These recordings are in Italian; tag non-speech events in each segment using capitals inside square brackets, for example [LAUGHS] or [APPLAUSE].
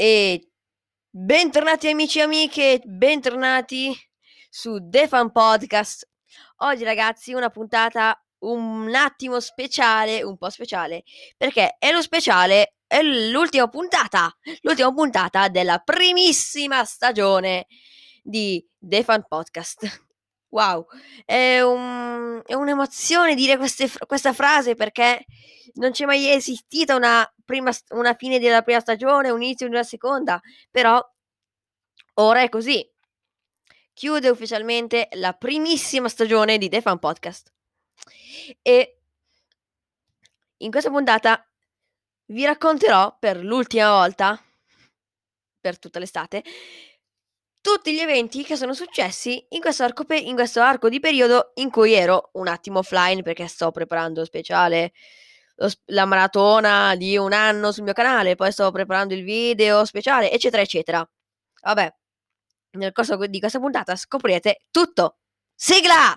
E bentornati amici e amiche, bentornati su The Fan Podcast. Oggi ragazzi una puntata un attimo speciale, un po' speciale, perché è lo speciale, è l'ultima puntata, l'ultima puntata della primissima stagione di The Fan Podcast. Wow, è, un, è un'emozione dire queste, questa frase perché non c'è mai esistita una, prima, una fine della prima stagione, un inizio della seconda, però ora è così. Chiude ufficialmente la primissima stagione di The Fan Podcast. E in questa puntata vi racconterò per l'ultima volta, per tutta l'estate, tutti gli eventi che sono successi in questo, arco pe- in questo arco di periodo in cui ero un attimo offline perché sto preparando speciale la maratona di un anno sul mio canale, poi sto preparando il video speciale, eccetera, eccetera. Vabbè, nel corso di questa puntata scoprirete tutto. Sigla!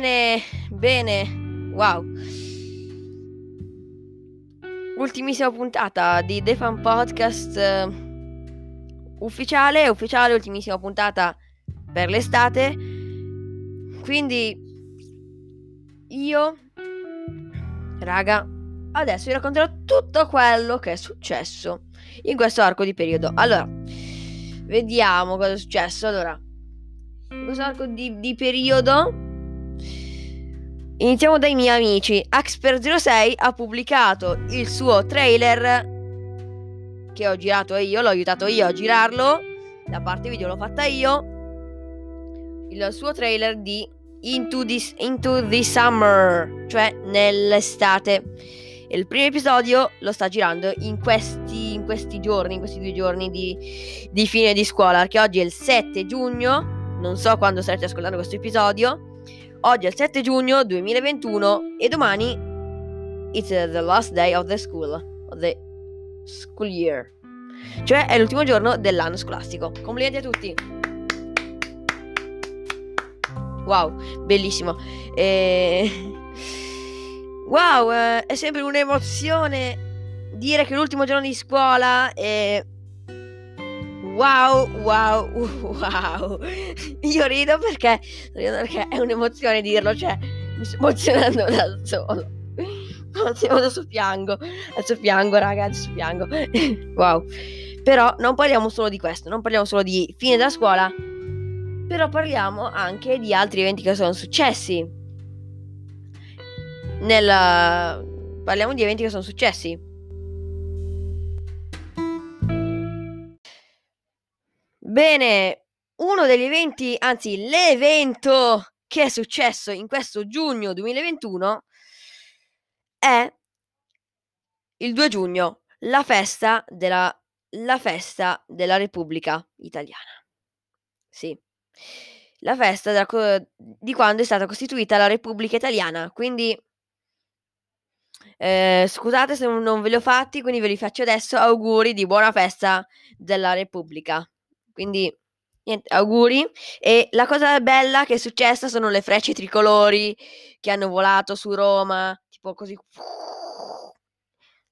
Bene, bene, wow. Ultimissima puntata di The Fan Podcast uh, ufficiale, ufficiale, ultimissima puntata per l'estate. Quindi io, raga, adesso vi racconterò tutto quello che è successo in questo arco di periodo. Allora, vediamo cosa è successo. Allora, in questo arco di, di periodo Iniziamo dai miei amici. Axper06 ha pubblicato il suo trailer che ho girato io, l'ho aiutato io a girarlo. La parte video l'ho fatta io. Il suo trailer di Into, this, Into the Summer, cioè nell'estate. Il primo episodio lo sta girando in questi, in questi giorni, in questi due giorni di, di fine di scuola, perché oggi è il 7 giugno. Non so quando starete ascoltando questo episodio Oggi è il 7 giugno 2021 e domani it's the last day of the school, of the school year. Cioè è l'ultimo giorno dell'anno scolastico. Complimenti a tutti. Wow, bellissimo. E... [LAUGHS] Wow, eh, è sempre un'emozione dire che l'ultimo giorno di scuola è Wow, wow, wow. Io rido perché, rido perché è un'emozione dirlo, cioè mi sto emozionando da solo. Adesso piango, adesso piango raga, adesso piango. wow. Però non parliamo solo di questo, non parliamo solo di fine della scuola, però parliamo anche di altri eventi che sono successi. Nel... Parliamo di eventi che sono successi Bene, uno degli eventi, anzi l'evento che è successo in questo giugno 2021 è il 2 giugno, la festa della, la festa della Repubblica Italiana. Sì, la festa della, di quando è stata costituita la Repubblica Italiana. Quindi, eh, scusate se non ve li ho fatti, quindi ve li faccio adesso. Auguri di buona festa della Repubblica. Quindi niente, auguri. E la cosa bella che è successa sono le frecce tricolori che hanno volato su Roma, tipo così.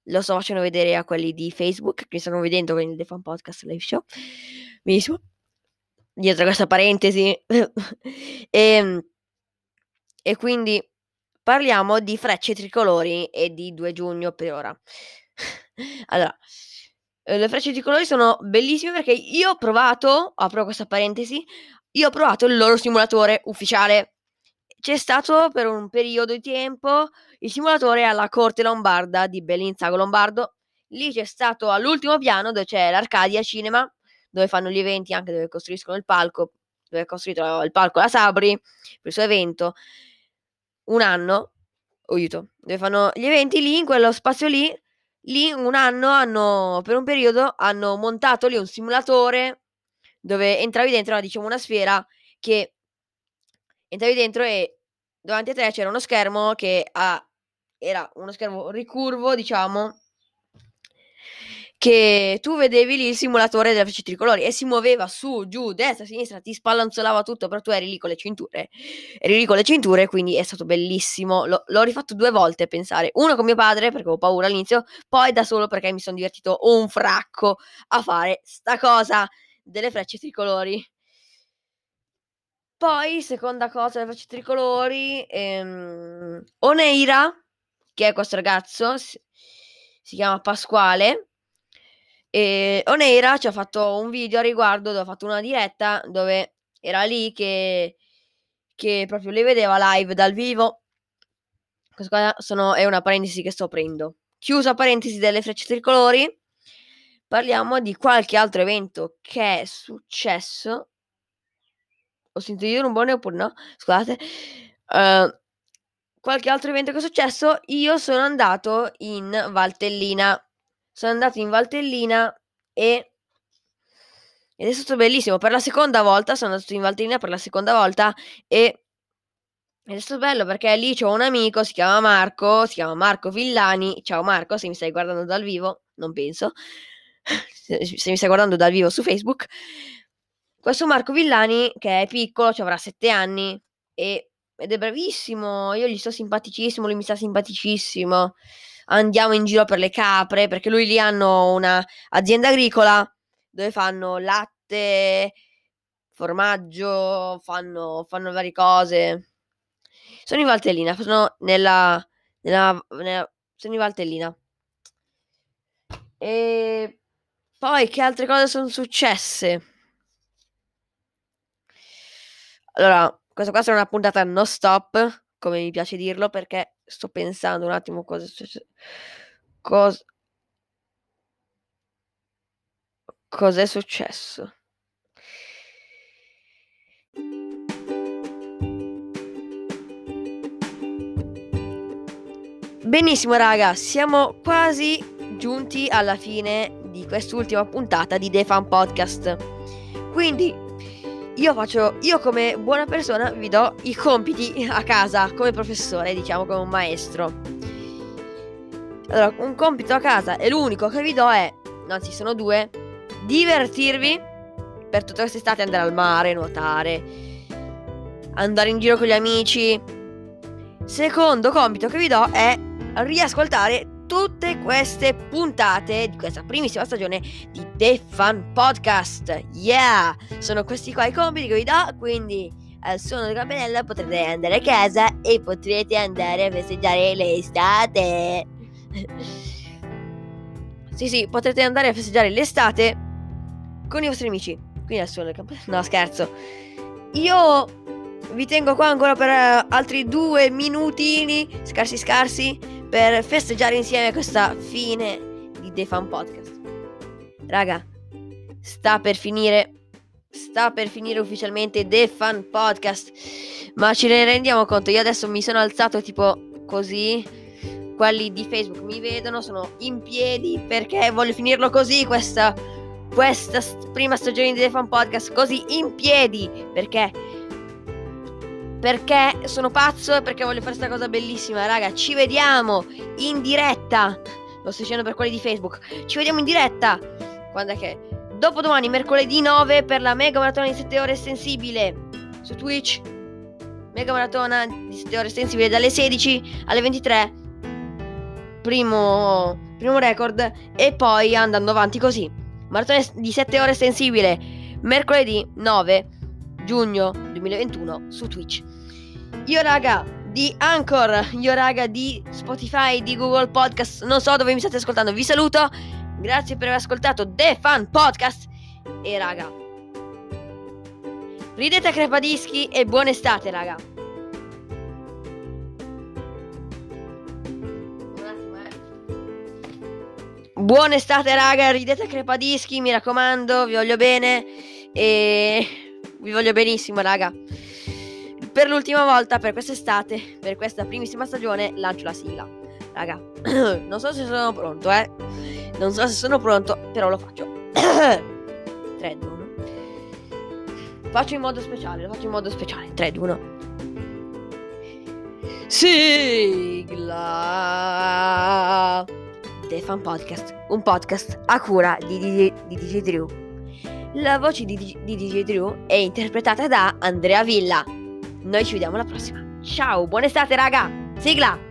Lo sto facendo vedere a quelli di Facebook che stanno vedendo con il The Fan Podcast Live Show. Benissimo. Dietro questa parentesi. e, [LAUGHS] ehm, e quindi parliamo di frecce tricolori e di 2 giugno per ora. [LAUGHS] allora, le frecce di colori sono bellissime perché io ho provato, apro questa parentesi, io ho provato il loro simulatore ufficiale. C'è stato per un periodo di tempo il simulatore alla corte lombarda di Bellinzago Lombardo. Lì c'è stato all'ultimo piano dove c'è l'Arcadia Cinema, dove fanno gli eventi, anche dove costruiscono il palco, dove ha costruito il palco la Sabri per il suo evento. Un anno, aiuto, dove fanno gli eventi lì, in quello spazio lì, lì un anno hanno, per un periodo, hanno montato lì un simulatore dove entravi dentro, diciamo una sfera che entravi dentro e davanti a te c'era uno schermo che a era uno schermo ricurvo, diciamo, che tu vedevi lì il simulatore delle frecce tricolori e si muoveva su, giù, destra, sinistra, ti spallanzolava tutto, però tu eri lì con le cinture. Eri lì con le cinture, quindi è stato bellissimo. L- l'ho rifatto due volte, pensare. Uno con mio padre, perché avevo paura all'inizio, poi da solo perché mi sono divertito un fracco a fare sta cosa delle frecce tricolori. Poi, seconda cosa, le frecce tricolori, ehm, Oneira, che è questo ragazzo, si, si chiama Pasquale, e Oneira ci ha fatto un video a riguardo dove ha fatto una diretta dove era lì che, che proprio le vedeva live dal vivo. Questa sono, è una parentesi che sto aprendo. Chiusa parentesi delle frecce tricolori, parliamo di qualche altro evento che è successo. Ho sentito dire un buon oppure no? Scusate. Uh, qualche altro evento che è successo, io sono andato in Valtellina sono andato in Valtellina e ed è stato bellissimo. Per la seconda volta sono andato in Valtellina per la seconda volta e ed è stato bello perché lì c'ho un amico, si chiama Marco, si chiama Marco Villani. Ciao Marco, se mi stai guardando dal vivo, non penso. [LAUGHS] se mi stai guardando dal vivo su Facebook. Questo Marco Villani, che è piccolo, ci avrà sette anni e, ed è bravissimo. Io gli sto simpaticissimo, lui mi sta simpaticissimo andiamo in giro per le capre, perché lui lì hanno un'azienda agricola dove fanno latte, formaggio, fanno, fanno varie cose. Sono in Valtellina, sono nella, nella, nella sono in Valtellina. E poi che altre cose sono successe? Allora, questa qua sarà una puntata no stop, come mi piace dirlo, perché sto pensando un attimo cosa è successo. Cosa... Cos'è successo? Benissimo raga, siamo quasi giunti alla fine di quest'ultima puntata di The Fan Podcast. Quindi io faccio, io come buona persona vi do i compiti a casa come professore, diciamo come un maestro. Allora, un compito a casa e l'unico che vi do è, anzi sono due, divertirvi per tutta quest'estate, andare al mare, nuotare, andare in giro con gli amici. Secondo compito che vi do è riascoltare tutte queste puntate di questa primissima stagione di The Fun Podcast. Yeah! Sono questi qua i compiti che vi do, quindi al suono del campanello potrete andare a casa e potrete andare a festeggiare l'estate. [LAUGHS] sì, sì, potrete andare a festeggiare l'estate con i vostri amici. Quindi al suono del campanello. No, scherzo. Io vi tengo qua ancora per uh, altri due minutini, scarsi scarsi per festeggiare insieme questa fine di The Fan Podcast. Raga, sta per finire. Sta per finire ufficialmente The Fan Podcast. Ma ci ne rendiamo conto? Io adesso mi sono alzato tipo così. Quelli di Facebook mi vedono, sono in piedi perché voglio finirlo così questa, questa prima stagione di The Fan Podcast così in piedi perché perché sono pazzo e perché voglio fare questa cosa bellissima, raga. Ci vediamo in diretta. Lo sto dicendo per quelli di Facebook. Ci vediamo in diretta. Quando è che? Dopodomani, mercoledì 9, per la mega maratona di 7 ore sensibile su Twitch. Mega maratona di 7 ore sensibile dalle 16 alle 23. Primo, primo record. E poi andando avanti così. Maratona di 7 ore sensibile. Mercoledì 9 giugno 2021 su Twitch. Io raga di Anchor, io raga di Spotify, di Google Podcast, non so dove mi state ascoltando, vi saluto. Grazie per aver ascoltato The Fan Podcast e raga Ridete a crepadischi e buona estate, raga. Buona estate, raga. Ridete a crepadischi, mi raccomando. Vi voglio bene. E vi voglio benissimo, raga. Per l'ultima volta, per quest'estate, per questa primissima stagione, lancio la sigla. Raga, [CLEARS THROAT] non so se sono pronto, eh. Non so se sono pronto, però lo faccio. 3, 2, 1. Faccio in modo speciale, lo faccio in modo speciale. 3, 2, 1. Sigla! The Fan Podcast, un podcast a cura di, di, di DJ Drew. La voce di, di DJ Drew è interpretata da Andrea Villa. Noi ci vediamo alla prossima. Ciao, buona estate raga! Sigla!